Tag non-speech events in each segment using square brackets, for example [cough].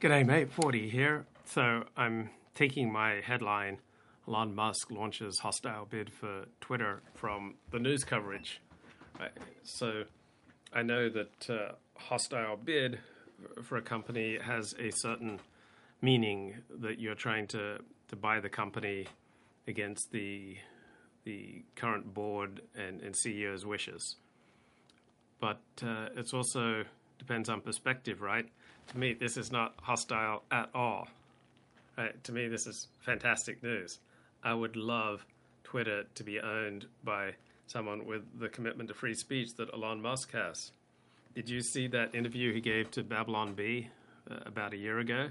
G'day, mate. Ford here. So I'm taking my headline Elon Musk launches hostile bid for Twitter from the news coverage. So I know that uh, hostile bid for a company has a certain meaning that you're trying to, to buy the company against the the current board and, and CEO's wishes. But uh, it's also depends on perspective, right? To me, this is not hostile at all. Right? To me, this is fantastic news. I would love Twitter to be owned by someone with the commitment to free speech that Elon Musk has. Did you see that interview he gave to Babylon Bee uh, about a year ago?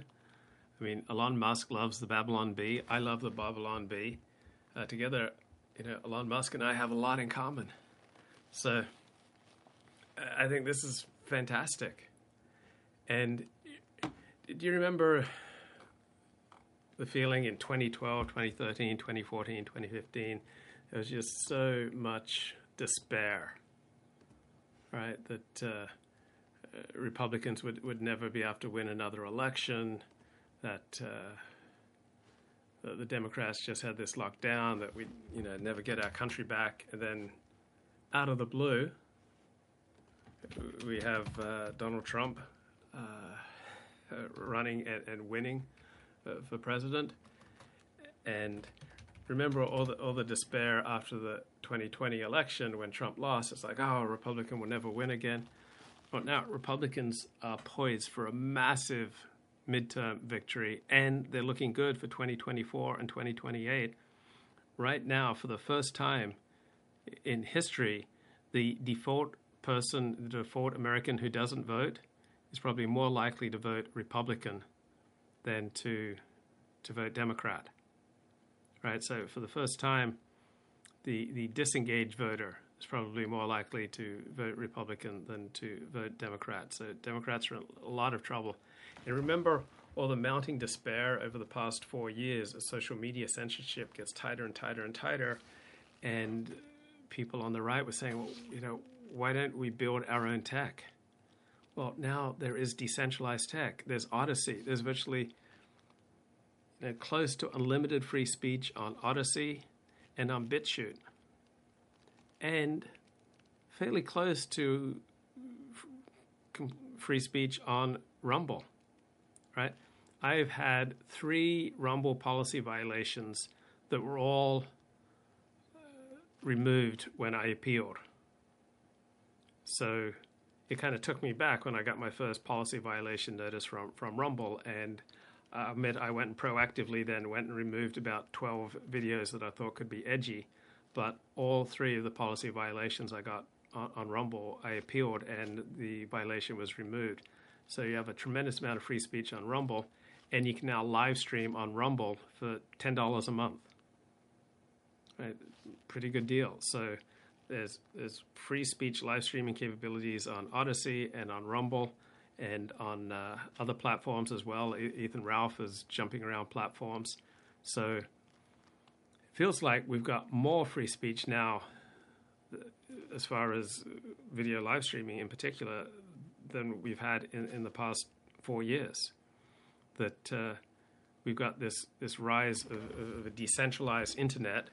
I mean, Elon Musk loves the Babylon Bee. I love the Babylon Bee. Uh, together, you know, Elon Musk and I have a lot in common. So, I think this is fantastic. And do you remember the feeling in 2012, 2013, 2014, 2015? There was just so much despair right? That uh, uh, Republicans would, would never be able to win another election, that uh, the Democrats just had this locked down, that we you know never get our country back, and then out of the blue, we have uh, Donald Trump Uh, uh, running and, and winning uh, for president, and remember all the all the despair after the 2020 election when Trump lost. It's like, oh, a Republican will never win again. But now Republicans are poised for a massive midterm victory, and they're looking good for 2024 and 2028. Right now, for the first time in history, the default person, the default American who doesn't vote, is probably more likely to vote Republican than to to vote Democrat right? So for the first time, the the disengaged voter is probably more likely to vote Republican than to vote Democrat. So Democrats are in a lot of trouble. And remember all the mounting despair over the past four years as social media censorship gets tighter and tighter and tighter, and people on the right were saying, well, you know, why don't we build our own tech? Well, now there is decentralized tech. There's Odysee. There's virtually you know, close to unlimited free speech on Odysee and on BitChute, and fairly close to free speech on Rumble, right? I've had three Rumble policy violations that were all uh, removed when I appealed. So it kind of took me back when I got my first policy violation notice from, from Rumble, and I admit I went and proactively then went and removed about 12 videos that I thought could be edgy. But all three of the policy violations I got on, on Rumble, I appealed and the violation was removed. So you have a tremendous amount of free speech on Rumble, and you can now live stream on Rumble for $10 a month. Right? Pretty good deal. So there's, there's free speech live streaming capabilities on Odysee and on Rumble and on uh, other platforms as well. Ethan Ralph is jumping around platforms. So it feels like we've got more free speech now uh, as far as video live streaming in particular than we've had in, in the past four years. That uh, we've got this, this rise of, of a decentralized internet.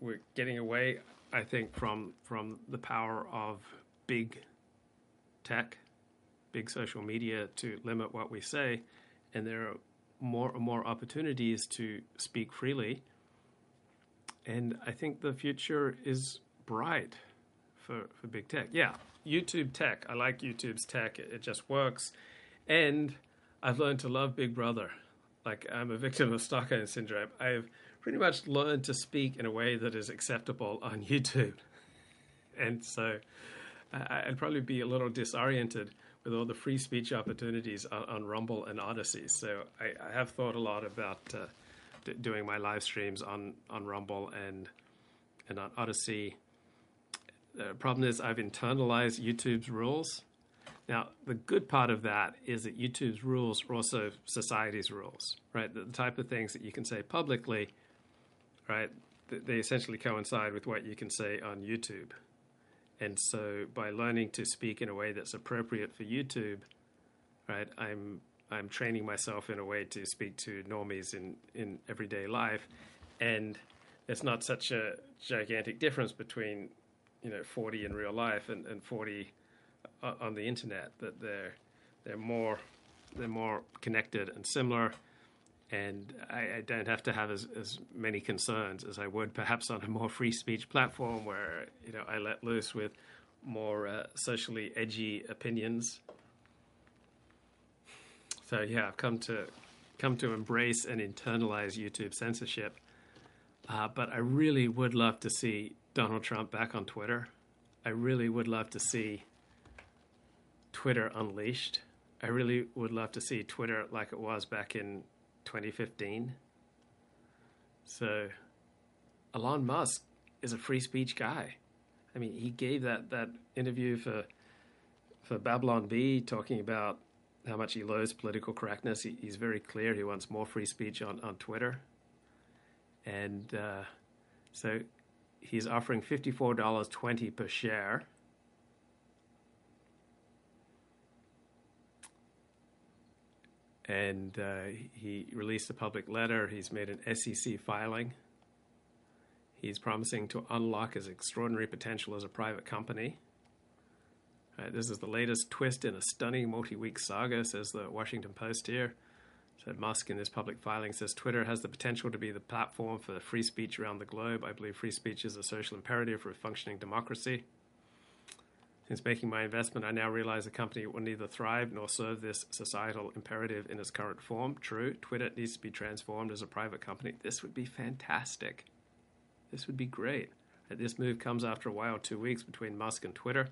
We're getting away, I think, from, from the power of big tech big social media to limit what we say, and there are more and more opportunities to speak freely. And I think the future is bright for, for big tech. Yeah, YouTube tech. I like YouTube's tech. It, it just works. And I've learned to love Big Brother. Like I'm a [laughs] victim of Stockholm syndrome. I've pretty much learned to speak in a way that is acceptable on [laughs] YouTube. And so I'd probably be a little disoriented with all the free speech opportunities on, on Rumble and Odysee. So I, I, have thought a lot about uh, d- doing my live streams on, on Rumble and and on Odysee. The problem is I've internalized YouTube's rules. Now, the good part of that is that YouTube's rules are also society's rules, right? The type of things that you can say publicly, right? They essentially coincide with what you can say on YouTube. And so by learning to speak in a way that's appropriate for YouTube, right, I'm I'm training myself in a way to speak to normies in, in everyday life, and it's not such a gigantic difference between you know Ford in real life and, and Ford on the internet that they're they're more they're more connected and similar and I, I, don't have to have as, as many concerns as I would perhaps on a more free speech platform where you know I let loose with more uh, socially edgy opinions. So yeah, I've come to come to embrace and internalize YouTube censorship, uh, but I really would love to see Donald Trump back on Twitter. I really would love to see Twitter unleashed. I really would love to see Twitter like it was back in 2015. So, Elon Musk is a free speech guy. I mean, he gave that, that interview for for Babylon Bee talking about how much he loathes political correctness. He, he's very clear. He wants more free speech on, on Twitter. And uh, so he's offering $54.20 per share and uh, he released a public letter. He's made an SEC filing. He's promising to unlock his extraordinary potential as a private company. Uh, this is the latest twist in a stunning multi week saga, says the Washington Post here. Said Musk in this public filing says Twitter has the potential to be the platform for free speech around the globe. I believe free speech is a social imperative for a functioning democracy. Since making my investment, I now realize the company will neither thrive nor serve this societal imperative in its current form. True, Twitter needs to be transformed as a private company. This would be fantastic. This would be great. This move comes after a while, two weeks between Musk and Twitter,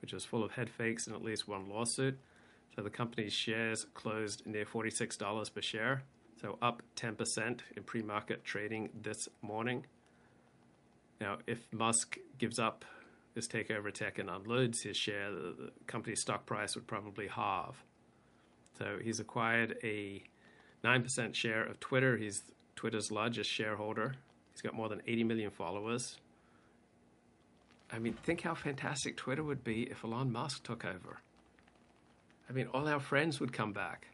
which was full of head fakes and at least one lawsuit. So the company's shares closed near $46 per share, so up 10% in pre market trading this morning. Now, if Musk gives up this takeover tech and unloads his share, the, the company's stock price would probably halve. So he's acquired a 9% share of Twitter. He's Twitter's largest shareholder. He's got more than 80 million followers. I mean, think how fantastic Twitter would be if Elon Musk took over. I mean, all our friends would come back.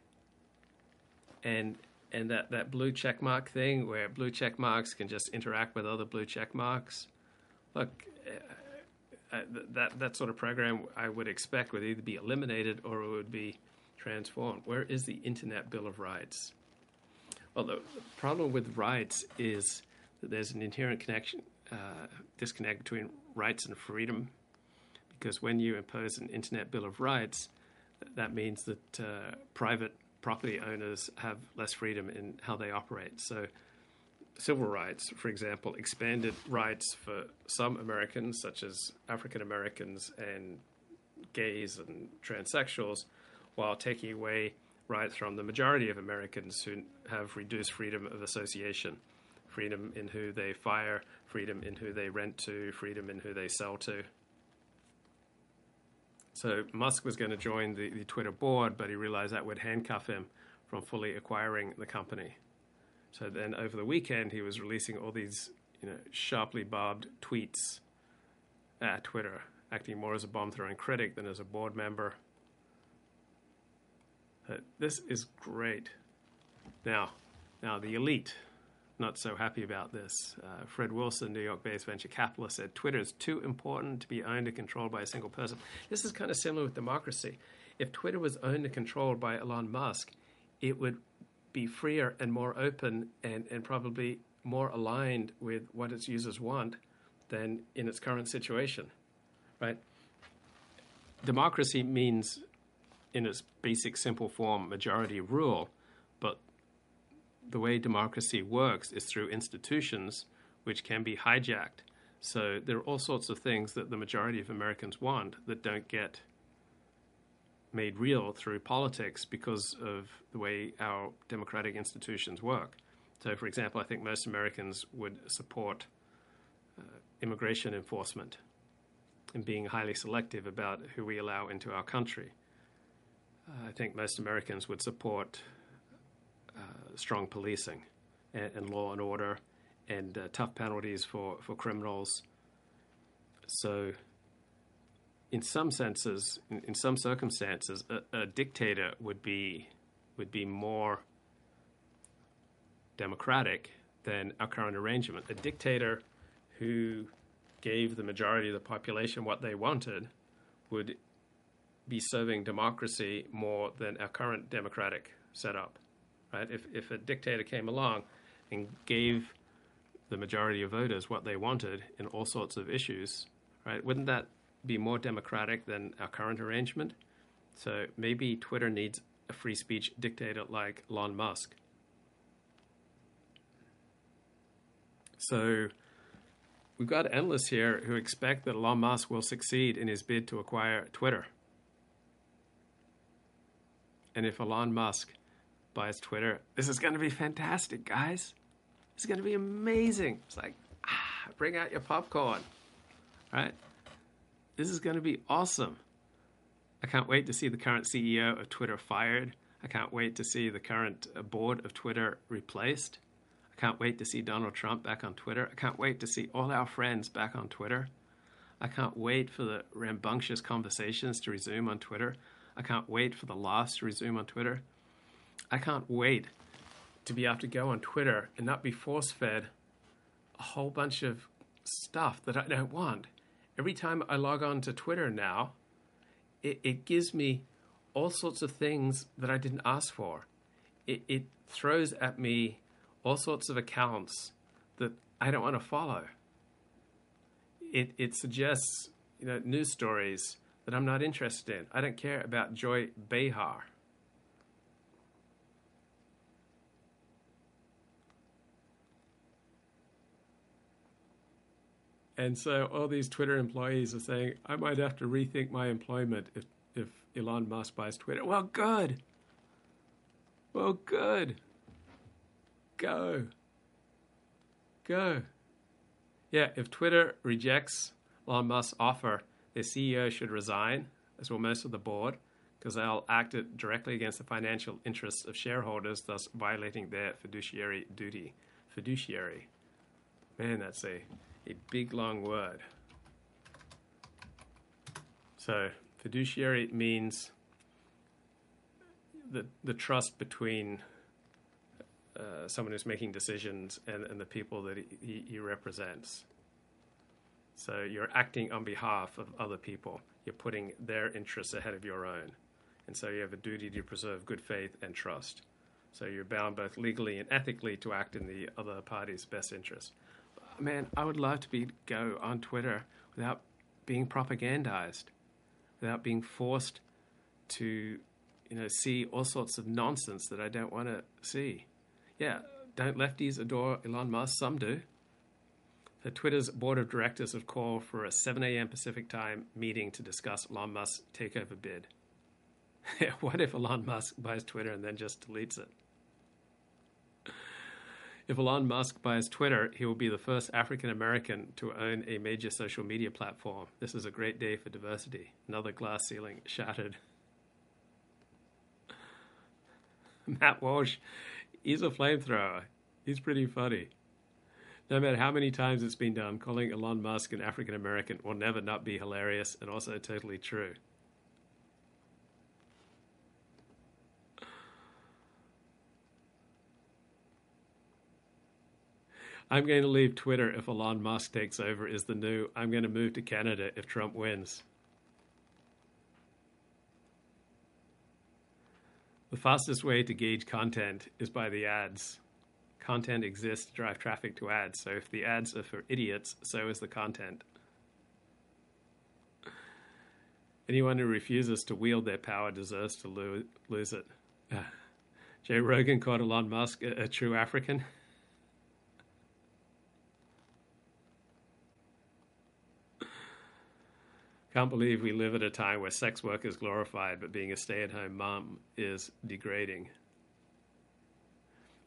And and that, that blue check mark thing where blue check marks can just interact with other blue check marks. Look, that that sort of program I would expect would either be eliminated or it would be transformed. Where is the Internet Bill of Rights? Well, the problem with rights is that there's an inherent connection, uh, disconnect between rights and freedom, because when you impose an Internet Bill of Rights, that means that uh, private property owners have less freedom in how they operate. So civil rights, for example, expanded rights for some Americans, such as African Americans and gays and transsexuals, while taking away rights from the majority of Americans who have reduced freedom of association, freedom in who they fire, freedom in who they rent to, freedom in who they sell to. So Musk was going to join the, the Twitter board, but he realized that would handcuff him from fully acquiring the company. So then over the weekend, he was releasing all these, you know, sharply barbed tweets at Twitter, acting more as a bomb throwing critic than as a board member. Uh, this is great. Now, now the elite, not so happy about this. Uh, Fred Wilson, New York-based venture capitalist, said Twitter is too important to be owned and controlled by a single person. This is kind of similar with democracy. If Twitter was owned and controlled by Elon Musk, it would be freer and more open and, and probably more aligned with what its users want than in its current situation, right? Democracy means, in its basic, simple form, majority rule, but the way democracy works is through institutions which can be hijacked. So there are all sorts of things that the majority of Americans want that don't get made real through politics because of the way our democratic institutions work. So, for example, I think most Americans would support uh, immigration enforcement and being highly selective about who we allow into our country. Uh, I think most Americans would support uh, strong policing and, and, law and order and uh, tough penalties for, for criminals. So, in some senses, in, in some circumstances, a, a, dictator would be would be more democratic than our current arrangement. A dictator who gave the majority of the population what they wanted would be serving democracy more than our current democratic setup. Right? If if a dictator came along and gave the majority of voters what they wanted in all sorts of issues, right? Wouldn't that be more democratic than our current arrangement? So maybe Twitter needs a free speech dictator like Elon Musk. So we've got analysts here who expect that Elon Musk will succeed in his bid to acquire Twitter. And if Elon Musk buys Twitter, this is going to be fantastic, guys. It's going to be amazing. It's like, ah, bring out your popcorn, right? This is going to be awesome. I can't wait to see the current CEO of Twitter fired. I can't wait to see the current uh, board of Twitter replaced. I can't wait to see Donald Trump back on Twitter. I can't wait to see all our friends back on Twitter. I can't wait for the rambunctious conversations to resume on Twitter. I can't wait for the laughs to resume on Twitter. I can't wait to be able to go on Twitter and not be force fed a whole bunch of stuff that I don't want. Every time I log on to Twitter now, it, it gives me all sorts of things that I didn't ask for. It, it throws at me all sorts of accounts that I don't want to follow. It, it suggests you know, news stories that I'm not interested in. I don't care about Joy Behar. And so all these Twitter employees are saying, I might have to rethink my employment if, if Elon Musk buys Twitter. Well, good. Well, good. Go. Go. Yeah, if Twitter rejects Elon Musk's offer, their CEO should resign, as will most of the board, because they'll act it directly against the financial interests of shareholders, thus violating their fiduciary duty. Fiduciary. Man, that's a a big long word. So, fiduciary means the, the trust between uh, someone who's making decisions and, and the people that he, he represents. So, you're acting on behalf of other people, you're putting their interests ahead of your own. And so, you have a duty to preserve good faith and trust. So, you're bound both legally and ethically to act in the other party's best interest man, I would love to be go on Twitter without being propagandized, without being forced to, you know, see all sorts of nonsense that I don't want to see. Yeah, don't lefties adore Elon Musk? Some do. The Twitter's board of directors have called for a 7 a.m. Pacific time meeting to discuss Elon Musk's takeover bid. [laughs] what if Elon Musk buys Twitter and then just deletes it? If Elon Musk buys Twitter, he will be the first African American to own a major social media platform. This is a great day for diversity. Another glass ceiling shattered. [laughs] Matt Walsh, he's a flamethrower. He's pretty funny. No matter how many times it's been done, calling Elon Musk an African American will never not be hilarious and also totally true. I'm going to leave Twitter if Elon Musk takes over is the new I'm going to move to Canada if Trump wins. The fastest way to gauge content is by the ads. Content exists to drive traffic to ads, so if the ads are for idiots, so is the content. Anyone who refuses to wield their power deserves to lo- lose it. [laughs] Joe Rogan called Elon Musk a, a true African. Can't believe we live at a time where sex work is glorified, but being a stay at home mom is degrading.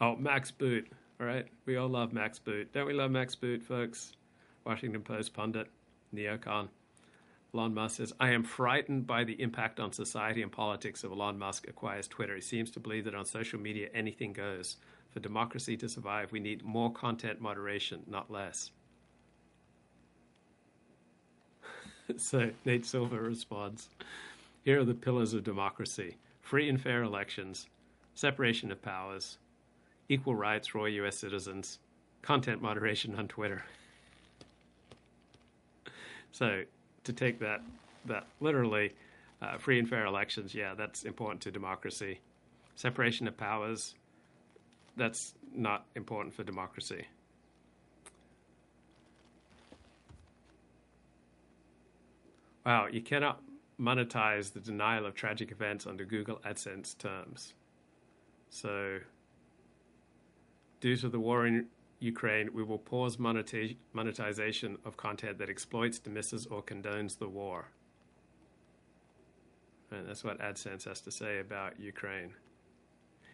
Oh, Max Boot. All right. We all love Max Boot. Don't we love Max Boot, folks? Washington Post pundit, neocon. Elon Musk says, I am frightened by the impact on society and politics of Elon Musk acquires Twitter. He seems to believe that on social media anything goes. For democracy to survive, we need more content moderation, not less. [laughs] so Nate Silver responds Here are the pillars of democracy free and fair elections, separation of powers, equal rights for all US citizens, content moderation on Twitter. [laughs] So to take that that literally, uh, free and fair elections, yeah, that's important to democracy. Separation of powers, that's not important for democracy. Wow, you cannot monetize the denial of tragic events under Google AdSense terms. So, due to the war in Ukraine, we will pause monetization of content that exploits, dismisses, or condones the war. And that's what AdSense has to say about Ukraine.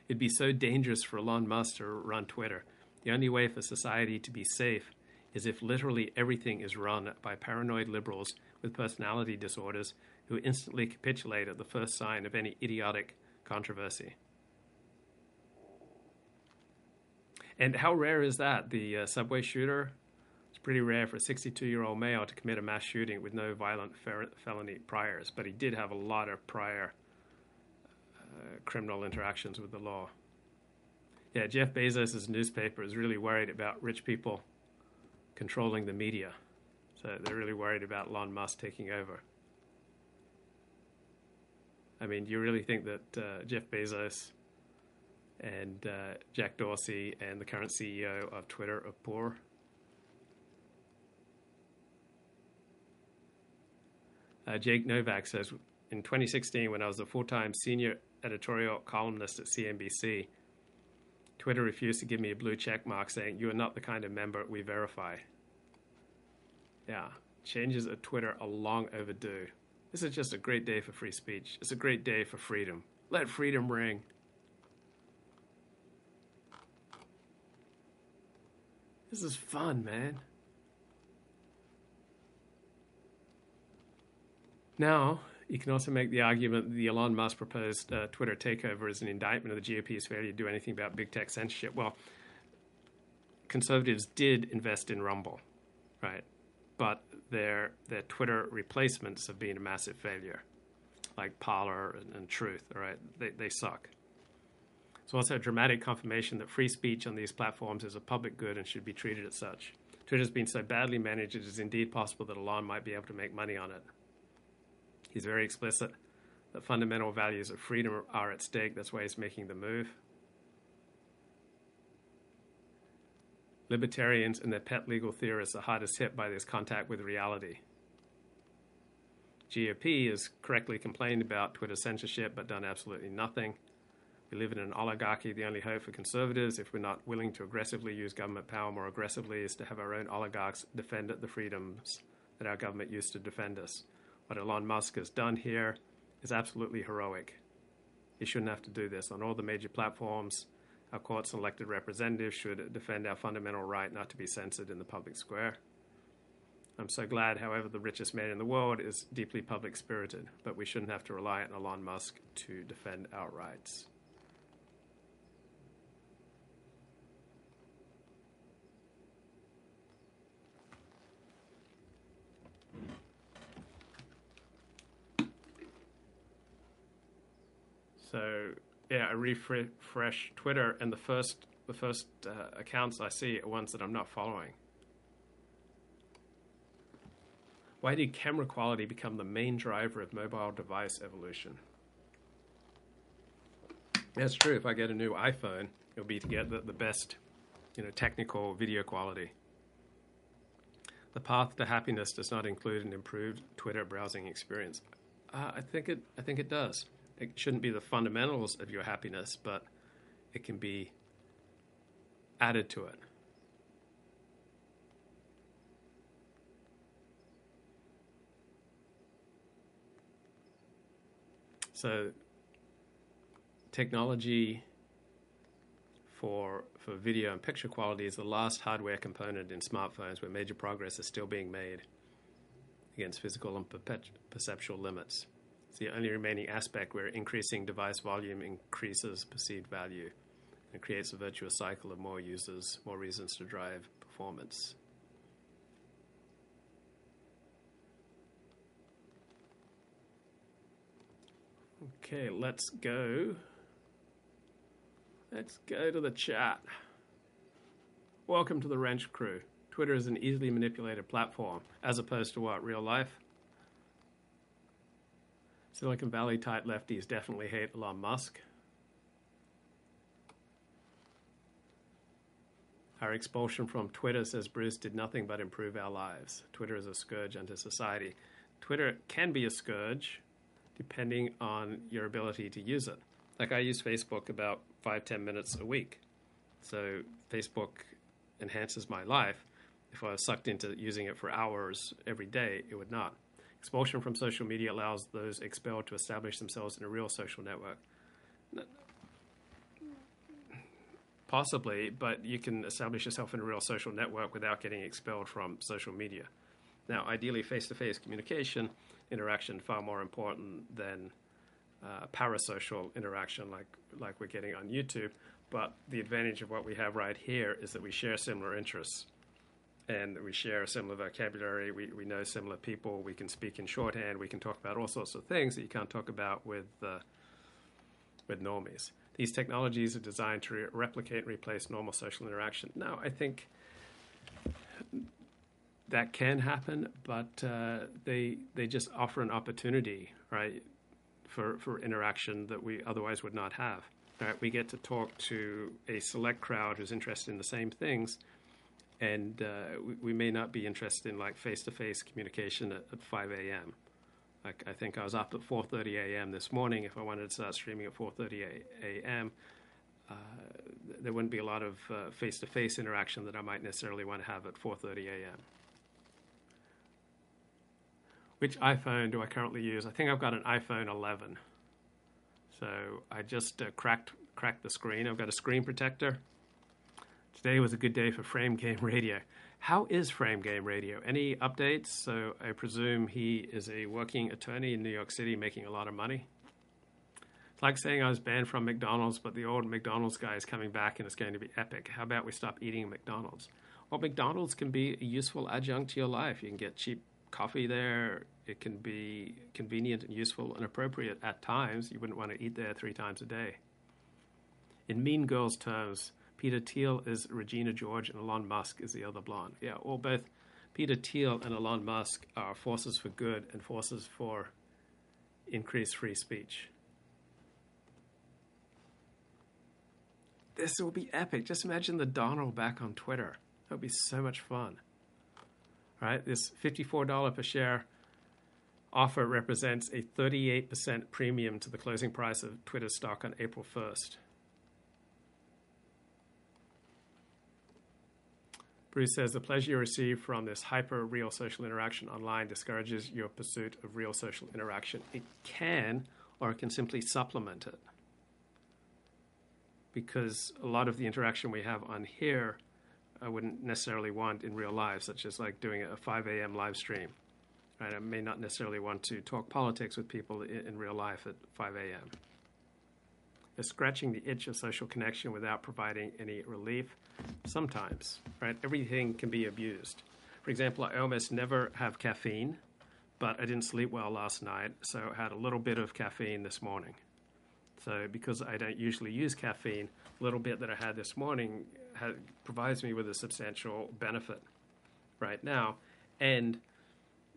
It'd be so dangerous for Elon Musk to run Twitter. The only way for society to be safe is if literally everything is run by paranoid liberals with personality disorders who instantly capitulate at the first sign of any idiotic controversy. And how rare is that? The uh, subway shooter? It's pretty rare for a 62 year old male to commit a mass shooting with no violent fer- felony priors, but he did have a lot of prior uh, criminal interactions with the law. Yeah, Jeff Bezos' newspaper is really worried about rich people controlling the media. So they're really worried about Elon Musk taking over. I mean, do you really think that uh, Jeff Bezos and uh, Jack Dorsey and the current CEO of Twitter are poor? Uh, Jake Novak says In 2016, when I was a full time senior editorial columnist at CNBC, Twitter refused to give me a blue check mark saying, You are not the kind of member we verify. Yeah, changes at Twitter are long overdue. This is just a great day for free speech. It's a great day for freedom. Let freedom ring. This is fun, man. Now, you can also make the argument that the Elon Musk proposed uh, Twitter takeover is an indictment of the GOP's failure to do anything about big tech censorship. Well, conservatives did invest in Rumble, right? But their their Twitter replacements have been a massive failure, like Parler and, and Truth. All right, they they suck. It's also a dramatic confirmation that free speech on these platforms is a public good and should be treated as such. Twitter has been so badly managed, it is indeed possible that Elon might be able to make money on it. He's very explicit that fundamental values of freedom are at stake. That's why he's making the move. Libertarians and their pet legal theorists are hardest hit by this contact with reality. GOP has correctly complained about Twitter censorship but done absolutely nothing. We live in an oligarchy. The only hope for conservatives, if we're not willing to aggressively use government power more aggressively, is to have our own oligarchs defend the freedoms that our government used to defend us. What Elon Musk has done here is absolutely heroic. He shouldn't have to do this on all the major platforms. Our courts elected representatives should defend our fundamental right not to be censored in the public square. I'm so glad, however, the richest man in the world is deeply public spirited, but we shouldn't have to rely on Elon Musk to defend our rights. So yeah, I refresh Twitter, and the first the first uh, accounts I see are ones that I'm not following. Why did camera quality become the main driver of mobile device evolution? That's true. If I get a new iPhone, it'll be to get the, the best, you know, technical video quality. The path to happiness does not include an improved Twitter browsing experience. Uh, I think it. I think it does it shouldn't be the fundamentals of your happiness, but it can be added to it. So, technology for for video and picture quality is the last hardware component in smartphones where major progress is still being made against physical and perceptual limits. It's the only remaining aspect where increasing device volume increases perceived value and creates a virtuous cycle of more users, more reasons to drive performance. Okay, let's go Let's go to the chat. Welcome to the Wrench Crew. Twitter is an easily manipulated platform, as opposed to what, real life? Silicon Valley type lefties definitely hate Elon Musk. Our expulsion from Twitter, says Bruce, did nothing but improve our lives. Twitter is a scourge unto society. Twitter can be a scourge depending on your ability to use it. Like I use Facebook about five, ten minutes a week. So Facebook enhances my life. If I was sucked into using it for hours every day, it would not. Expulsion from social media allows those expelled to establish themselves in a real social network. Possibly, but you can establish yourself in a real social network without getting expelled from social media. Now, ideally, face to face communication, interaction, far more important than uh, parasocial interaction like, like we're getting on YouTube. But the advantage of what we have right here is that we share similar interests and we share a similar vocabulary. We, we know similar people. We can speak in shorthand. We can talk about all sorts of things that you can't talk about with, uh, with normies. These technologies are designed to re- replicate and replace normal social interaction. Now, I think that can happen, but uh, they they just offer an opportunity, right, for for interaction that we otherwise would not have. Right, we get to talk to a select crowd who's interested in the same things, and uh, we, we, may not be interested in like face-to-face communication at, at 5 a.m. Like I think I was up at 4:30 a.m. this morning. If I wanted to start streaming at 4:30 a.m., uh, there wouldn't be a lot of uh, face-to-face interaction that I might necessarily want to have at 4:30 a.m. Which iPhone do I currently use? I think I've got an iPhone 11. So I just uh, cracked cracked the screen. I've got a screen protector. Today was a good day for Frame Game Radio. How is Frame Game Radio? Any updates? So I presume he is a working attorney in New York City making a lot of money. It's like saying I was banned from McDonald's, but the old McDonald's guy is coming back and it's going to be epic. How about we stop eating McDonald's? Well, McDonald's can be a useful adjunct to your life. You can get cheap coffee there. It can be convenient and useful and appropriate at times. You wouldn't want to eat there three times a day. In Mean Girls terms, Peter Thiel is Regina George and Elon Musk is the other blonde. Yeah, well, both Peter Thiel and Elon Musk are forces for good and forces for increased free speech. This will be epic. Just imagine the Donald back on Twitter. That would be so much fun. All right? This $54 per share offer represents a 38% premium to the closing price of Twitter stock on April 1st. Bruce says the pleasure you receive from this hyper real social interaction online discourages your pursuit of real social interaction. It can, or it can simply supplement it. Because a lot of the interaction we have on here, I wouldn't necessarily want in real life, such as like doing a 5 a.m. live stream. Right? I may not necessarily want to talk politics with people in, in real life at 5 a.m. Is scratching the itch of social connection without providing any relief? Sometimes, right? Everything can be abused. For example, I almost never have caffeine, but I didn't sleep well last night, so I had a little bit of caffeine this morning. So, because I don't usually use caffeine, a little bit that I had this morning provides me with a substantial benefit right now. And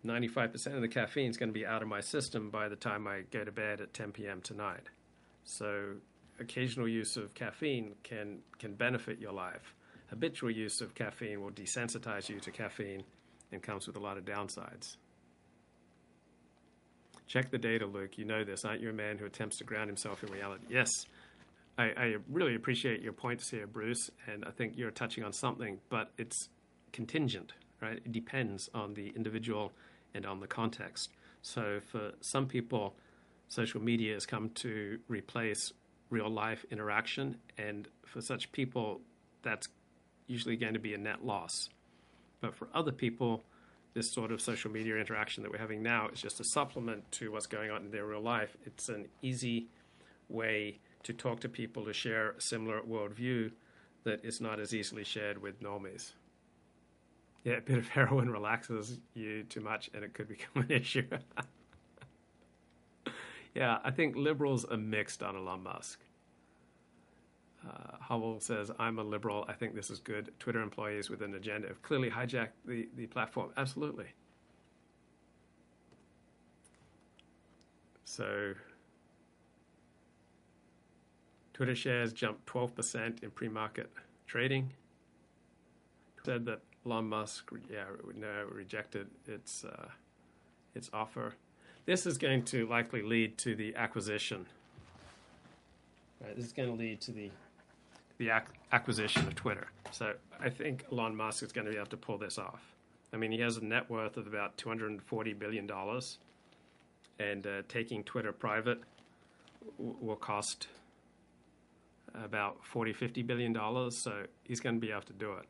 95% of the caffeine is going to be out of my system by the time I go to bed at 10 p.m. tonight. So occasional use of caffeine can can benefit your life. Habitual use of caffeine will desensitize you to caffeine and comes with a lot of downsides. Check the data, Luke. You know this. Aren't you a man who attempts to ground himself in reality? Yes. I, I really appreciate your points here, Bruce, and I think you're touching on something, but it's contingent, right? It depends on the individual and on the context. So for some people, social media has come to replace real life interaction, and for such people, that's usually going to be a net loss. But for other people, this sort of social media interaction that we're having now is just a supplement to what's going on in their real life. It's an easy way to talk to people to share a similar worldview that is not as easily shared with normies. Yeah, a bit of [laughs] heroin relaxes you too much and it could become an [laughs] issue. Yeah, I think liberals are mixed on Elon Musk. Uh, Hubble says, I'm a liberal. I think this is good. Twitter employees with an agenda have clearly hijacked the, the platform. Absolutely. So, Twitter shares jumped 12% in pre market trading. Said that Elon Musk, yeah, no, rejected its, uh, its offer. This is going to likely lead to the acquisition. Right, this is going to lead to the the ac- acquisition of Twitter. So I think Elon Musk is going to be able to pull this off. I mean, he has a net worth of about 240 billion dollars, and uh, taking Twitter private w- will cost about 40, 50 billion dollars. So he's going to be able to do it.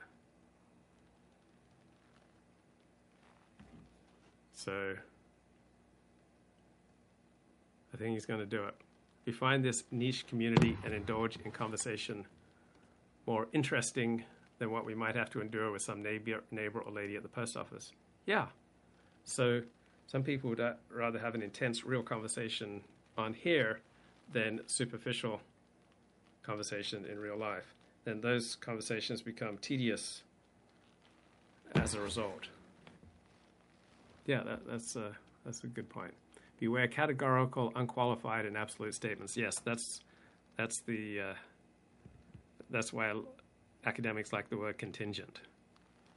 So I think he's going to do it. We find this niche community and indulge in conversation more interesting than what we might have to endure with some neighbor, neighbor or lady at the post office. Yeah. So some people would uh, rather have an intense, real conversation on here than superficial conversation in real life. Then those conversations become tedious as a result. Yeah, that, that's a that's a good point. Beware categorical, unqualified, and absolute statements. Yes, that's that's the uh, that's why academics like the word contingent.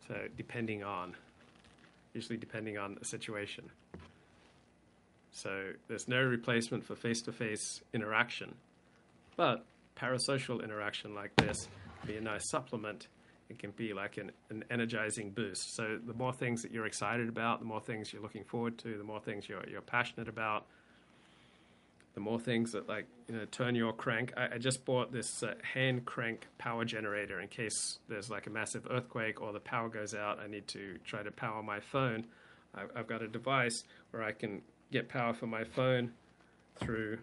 So depending on, usually depending on the situation. So there's no replacement for face-to-face interaction, but parasocial interaction like this be a nice supplement it can be like an, an energizing boost. So the more things that you're excited about, the more things you're looking forward to, the more things you're, you're passionate about, the more things that like you know turn your crank. I, I just bought this uh, hand crank power generator in case there's like a massive earthquake or the power goes out. I need to try to power my phone. I, I've got a device where I can get power for my phone through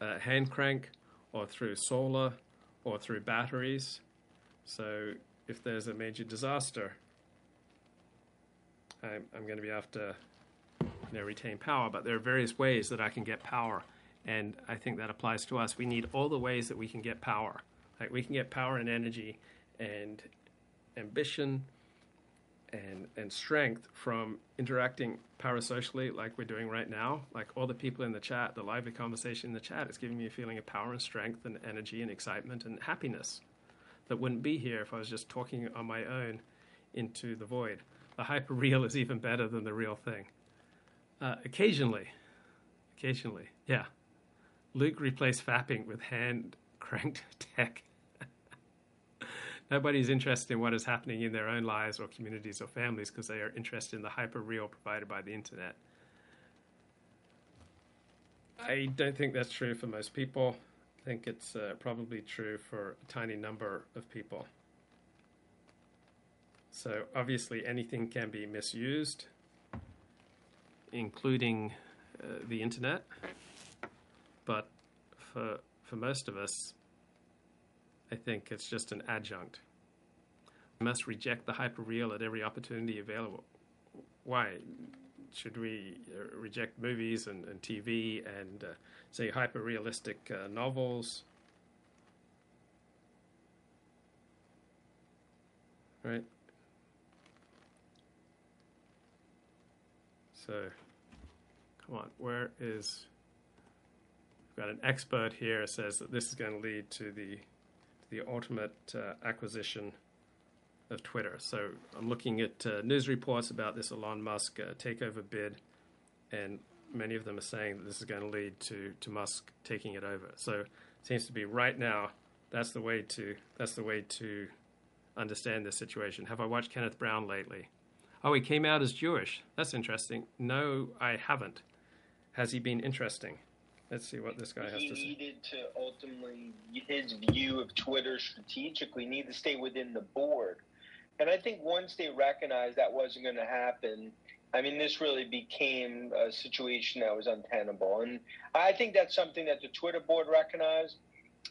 a hand crank or through solar or through batteries so if there's a major disaster, I'm, I'm going to be to you know, retain power. But there are various ways that I can get power, and I think that applies to us. We need all the ways that we can get power. Like we can get power and energy, and ambition, and and strength from interacting parasocially, like we're doing right now. Like all the people in the chat, the lively conversation in the chat is giving me a feeling of power and strength and energy and excitement and happiness that wouldn't be here if I was just talking on my own into the void. The hyperreal is even better than the real thing. Uh, occasionally, occasionally, yeah. Luke replaced fapping with hand cranked [laughs] tech. Nobody's interested in what is happening in their own lives or communities or families because they are interested in the hyper real provided by the internet. I don't think that's true for most people think it's uh, probably true for a tiny number of people. So obviously, anything can be misused, including uh, the internet. But for for most of us, I think it's just an adjunct. We must reject the hyperreal at every opportunity available. Why? Should we uh, reject movies and, and TV and uh, say hyper realistic uh, novels? Right? So, come on, where is. We've got an expert here says that this is going to lead to the, the ultimate uh, acquisition of Twitter. So I'm looking at uh, news reports about this Elon Musk uh, takeover bid, and many of them are saying that this is going to lead to, to Musk taking it over. So it seems to be right now that's the way to that's the way to understand this situation. Have I watched Kenneth Brown lately? Oh, he came out as Jewish. That's interesting. No, I haven't. Has he been interesting? Let's see what this guy has he to say. He needed to ultimately his view of Twitter strategically need to stay within the board and I think once they recognized that wasn't going to happen, I mean, this really became a situation that was untenable. And I think that's something that the Twitter board recognized.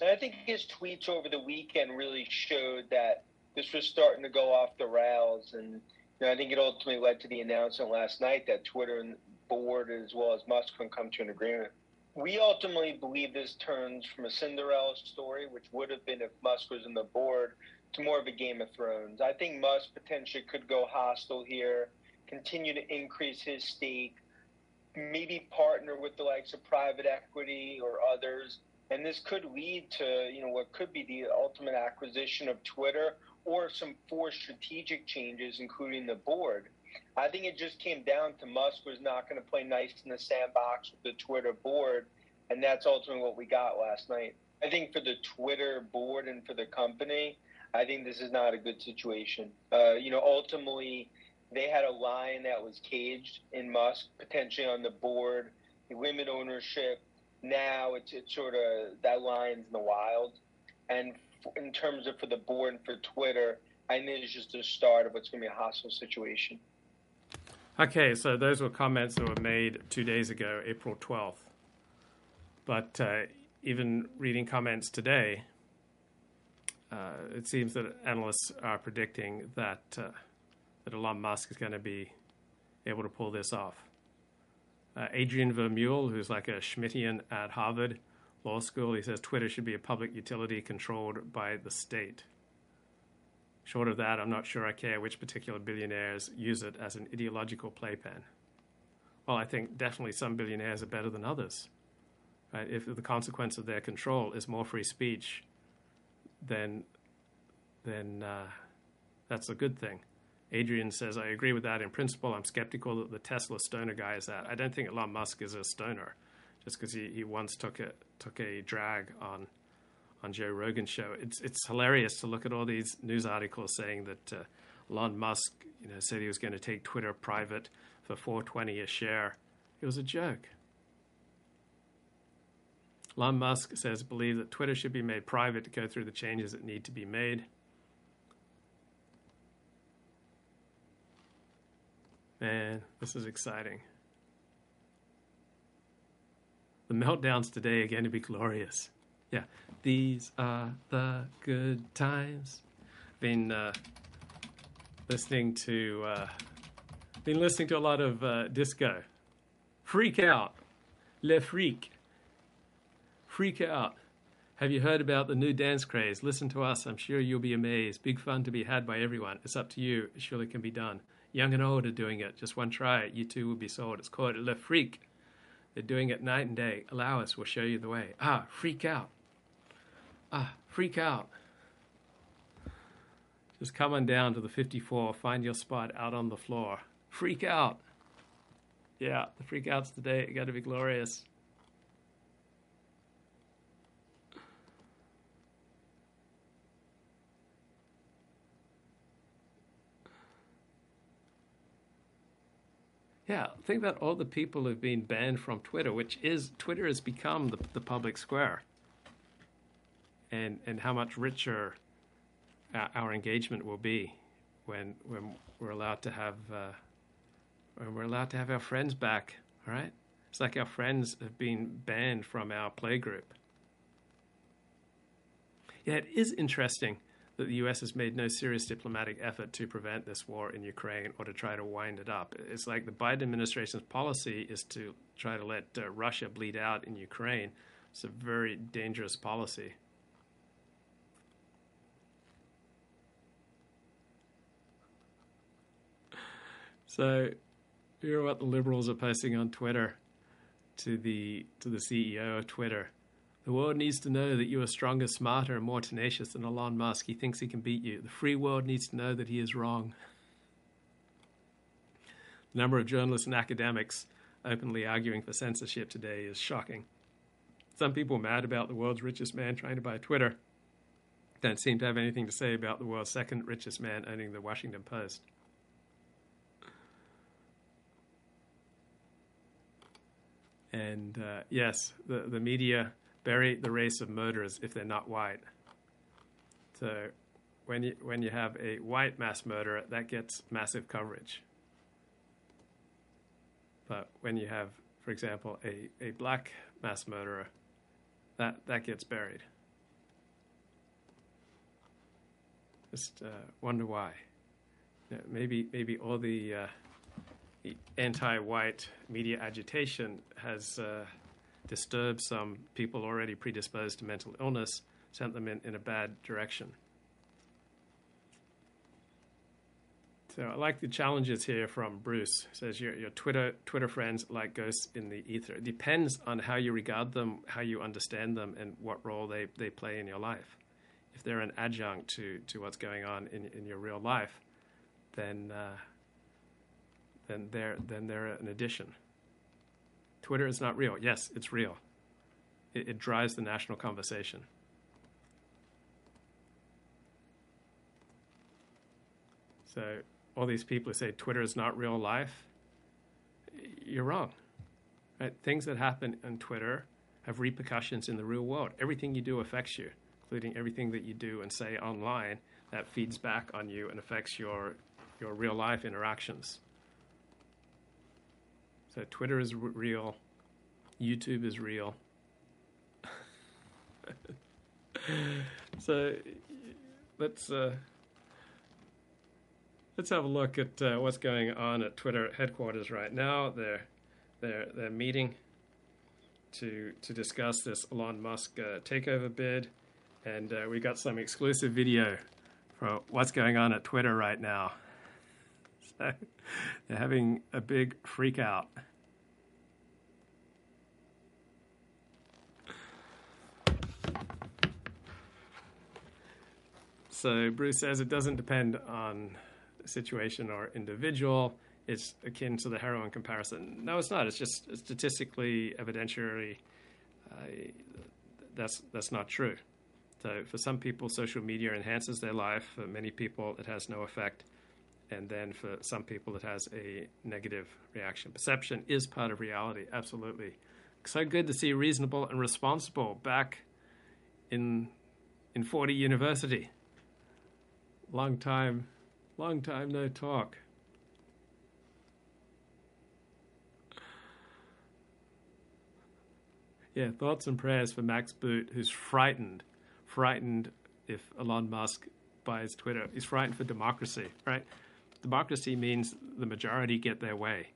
And I think his tweets over the weekend really showed that this was starting to go off the rails. And you know, I think it ultimately led to the announcement last night that Twitter and board, as well as Musk, can come to an agreement. we ultimately believe this turns from a Cinderella story, which would have been if Musk was in the board, to more of a Game of Thrones. I think Musk potentially could go hostile here, continue to increase his stake, maybe partner with the likes of private equity or others. And this could lead to, you know, what could be the ultimate acquisition of Twitter or some forced strategic changes, including the board. I think it just came down to Musk was not going to play nice in the sandbox with the Twitter board, and that's ultimately what we got last night. I think for the Twitter board and for the company, I think this is not a good situation. Uh, you know, ultimately, they had a lion that was caged in Musk, potentially on the board, limit ownership. Now it's, it's sort of that lion's in the wild. And in terms of for the board and for Twitter, I think it's just the start of what's going to be a hostile situation. Okay, so those were comments that were made two days ago, April 12th. But uh, even reading comments today, it seems that analysts are predicting that uh, that Elon Musk is going to be able to pull this off. Uh, Adrian Vermeule, who's like a Schmittian at Harvard Law School, he says Twitter should be a public utility controlled by the state. Short of that, I'm not sure I care which particular billionaires use it as an ideological playpen. Well, I think definitely some billionaires are better than others. Right? If the consequence of their control is more free speech, then then uh, that's a good thing. Adrian says, I agree with that in principle. I'm skeptical that the Tesla stoner guy is that. I don't think Elon Musk is a stoner just because he, he once took a, took a drag on on Joe Rogan's show. It's it's hilarious to look at all these news articles saying that uh, Elon Musk, you know, said he was going to take Twitter private for 420 a share. It was a joke. Elon Musk says believe that Twitter should be made private to go through the changes that need to be made. Man, this is exciting. The meltdowns today are going to be glorious. Yeah, these are the good times. Been uh, listening to uh, been listening to a lot of uh, disco. Freak out, le freak. Freak out. Have you heard about the new dance craze? Listen to us. I'm sure you'll be amazed. Big fun to be had by everyone. It's up to you. It surely can be done. Young and old are doing it. Just one try. You too will be sold. It's called Le Freak. They're doing it night and day. Allow us. We'll show you the way. Ah, freak out. Ah, freak out. Just come on down to the 54, find your spot out on the floor. Freak out. Yeah, the freak outs today are going to be glorious. Yeah, think about all the people who've been banned from Twitter, which is Twitter has become the, the public square and and how much richer our engagement will be when when we're allowed to have uh, when we're allowed to have our friends back. All right, it's like our friends have been banned from our playgroup. Yeah, it is interesting that the U.S. has made no serious diplomatic effort to prevent this war in Ukraine or to try to wind it up. It's like the Biden administration's policy is to try to let uh, Russia bleed out in Ukraine. It's a very dangerous policy. So, hear what the liberals are posting on Twitter to the to the CEO of Twitter. The world needs to know that you are stronger, smarter, and more tenacious than Elon Musk. He thinks he can beat you. The free world needs to know that he is wrong. The number of journalists and academics openly arguing for censorship today is shocking. Some people mad about the world's richest man trying to buy Twitter don't seem to have anything to say about the world's second richest man owning the Washington Post. And uh, yes, the, the media bury the race of murderers if they're not white. So when you, when you have a white mass murderer, that gets massive coverage. But when you have, for example, a, a black mass murderer, that, that gets buried. Just uh, wonder why. You know, maybe maybe all the uh, anti-white media agitation has uh, disturbed some people already predisposed to mental illness, sent them in, in a bad direction. So I like the challenges here from Bruce. Says your your Twitter Twitter friends like ghosts in the ether. It depends on how you regard them, how you understand them, and what role they, they play in your life. If they're an adjunct to, to what's going on in, in your real life, then uh, then they're then they're an addition. Twitter is not real. Yes, it's real. It, it drives the national conversation. So all these people who say Twitter is not real life, you're wrong. Right? Things that happen on Twitter have repercussions in the real world. Everything you do affects you, including everything that you do and say online that feeds back on you and affects your your real life interactions. So Twitter is real, YouTube is real. [laughs] so let's uh, let's have a look at uh, what's going on at Twitter headquarters right now. They're they're they're meeting to to discuss this Elon Musk uh, takeover bid, and uh, we got some exclusive video for what's going on at Twitter right now. [laughs] So they're having a big freak out. So Bruce says it doesn't depend on situation or individual. It's akin to the heroin comparison. No, it's not. It's just statistically, evidentiary. Uh, that's that's not true. So for some people, social media enhances their life. For many people, it has no effect. And then for some people, it has a negative reaction. Perception is part of reality, absolutely. So good to see reasonable and responsible back in in Fordham University. Long time Long time no talk. Yeah, thoughts and prayers for Max Boot, who's frightened, frightened if Elon Musk buys Twitter. He's frightened for democracy, right? Democracy means the majority get their way.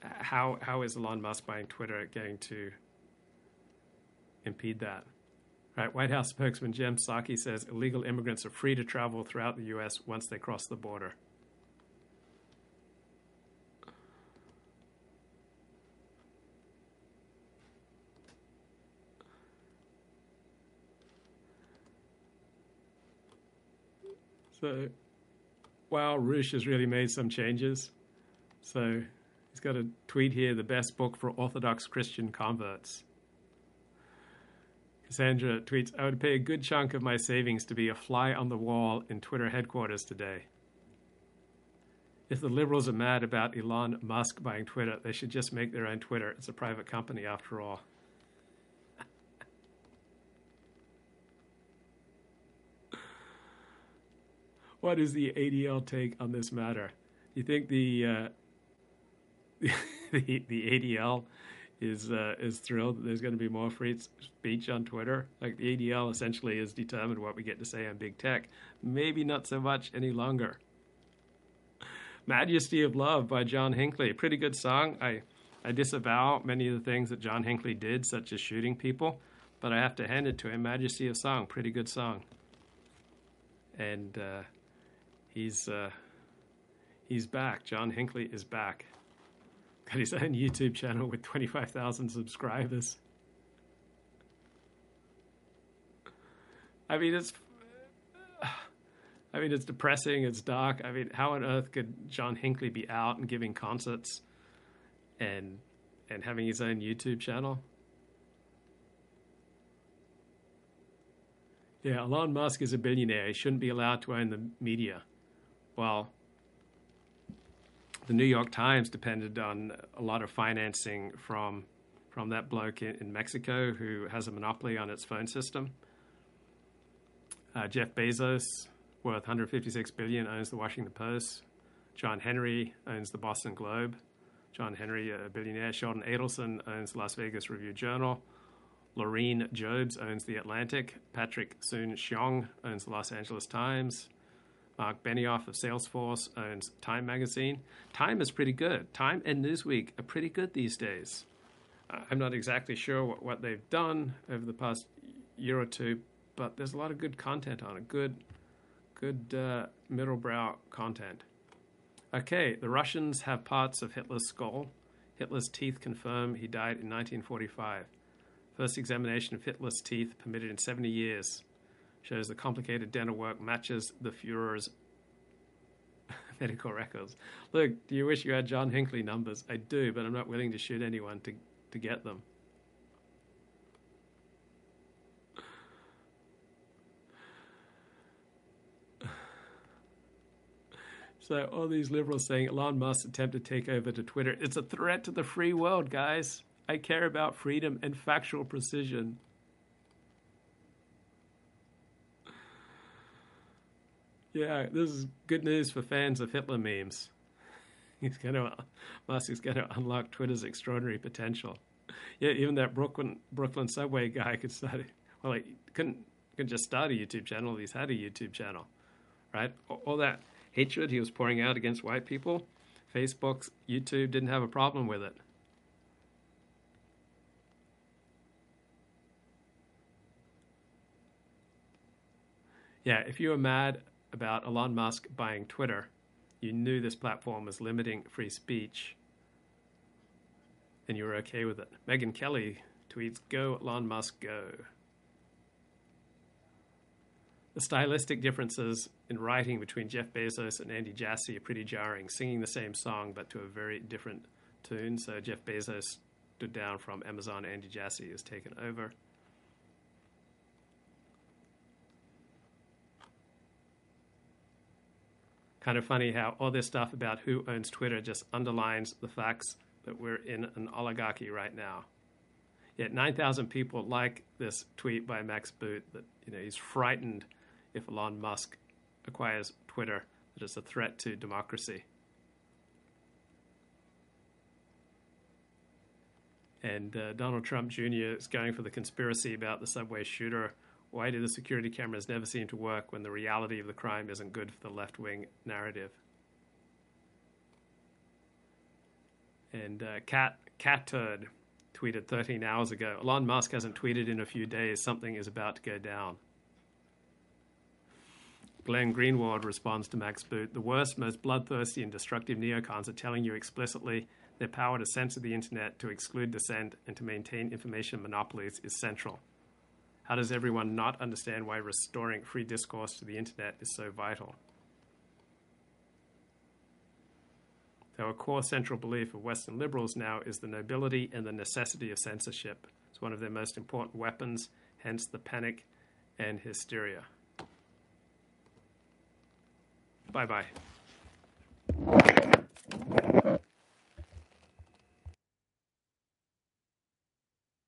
How how is Elon Musk buying Twitter going to impede that? Right, White House spokesman Jen Psaki says illegal immigrants are free to travel throughout the U.S. once they cross the border. So, wow, Roosh has really made some changes. So, he's got a tweet here the best book for Orthodox Christian converts. Cassandra tweets, I would pay a good chunk of my savings to be a fly on the wall in Twitter headquarters today. If the liberals are mad about Elon Musk buying Twitter, they should just make their own Twitter. It's a private company after all. what is the ADL take on this matter? Do you think the uh, [laughs] the, the ADL is uh, is thrilled that there's going to be more free speech on Twitter. Like the ADL essentially has determined what we get to say on big tech. Maybe not so much any longer. Majesty of Love by John Hinckley, pretty good song. I I disavow many of the things that John Hinckley did, such as shooting people, but I have to hand it to him. Majesty of Song, pretty good song. And uh, he's uh, he's back. John Hinckley is back got his own YouTube channel with 25,000 subscribers. I mean, it's. I mean, it's depressing. It's dark. I mean, how on earth could John Hinckley be out and giving concerts, and and having his own YouTube channel? Yeah, Elon Musk is a billionaire. He shouldn't be allowed to own the media. Well, the New York Times depended on a lot of financing from from that bloke in, in Mexico who has a monopoly on its phone system. Uh, Jeff Bezos, worth 156 billion, owns the Washington Post. John Henry owns the Boston Globe. John Henry, a billionaire. Sheldon Adelson owns the Las Vegas Review Journal. Laurene Jobs owns the Atlantic. Patrick Soon-Shiong owns the Los Angeles Times. Mark Benioff of Salesforce owns Time Magazine. Time is pretty good. Time and Newsweek are pretty good these days. I'm not exactly sure what, what they've done over the past year or two, but there's a lot of good content on it. Good, good uh, middlebrow content. Okay, the Russians have parts of Hitler's skull. Hitler's teeth confirm he died in 1945. First examination of Hitler's teeth permitted in 70 years shows the complicated dental work matches the Fuhrer's [laughs] medical records. Look, do you wish you had John Hinckley numbers? I do, but I'm not willing to shoot anyone to, to get them. [sighs] So all these liberals saying Elon Musk attempt to take over to Twitter. It's a threat to the free world, guys. I care about freedom and factual precision. Yeah, this is good news for fans of Hitler memes. He's going to Musk is going to unlock Twitter's extraordinary potential. Yeah, even that Brooklyn Brooklyn subway guy could start. Well, he couldn't could just start a YouTube channel. He's had a YouTube channel, right? All that hatred he was pouring out against white people, Facebook, YouTube didn't have a problem with it. Yeah, if you were mad about Elon Musk buying Twitter, you knew this platform was limiting free speech, and you were okay with it. Megyn Kelly tweets, Go Elon Musk, go. The stylistic differences in writing between Jeff Bezos and Andy Jassy are pretty jarring, singing the same song but to a very different tune. So Jeff Bezos stood down from Amazon, Andy Jassy has taken over. Kind of funny how all this stuff about who owns Twitter just underlines the facts that we're in an oligarchy right now. Yet 9,000 people like this tweet by Max Boot that you know he's frightened if Elon Musk acquires Twitter that it's a threat to democracy. And uh, Donald Trump Jr. is going for the conspiracy about the subway shooter. Why do the security cameras never seem to work when the reality of the crime isn't good for the left wing narrative? And uh, Cat Cat Turd tweeted 13 hours ago. Elon Musk hasn't tweeted in a few days. Something is about to go down. Glenn Greenwald responds to Max Boot The worst, most bloodthirsty, and destructive neocons are telling you explicitly their power to censor the internet, to exclude dissent, and to maintain information monopolies is central. How does everyone not understand why restoring free discourse to the internet is so vital? Though a core central belief of Western liberals now is the nobility and the necessity of censorship. It's one of their most important weapons, hence the panic and hysteria. Bye bye.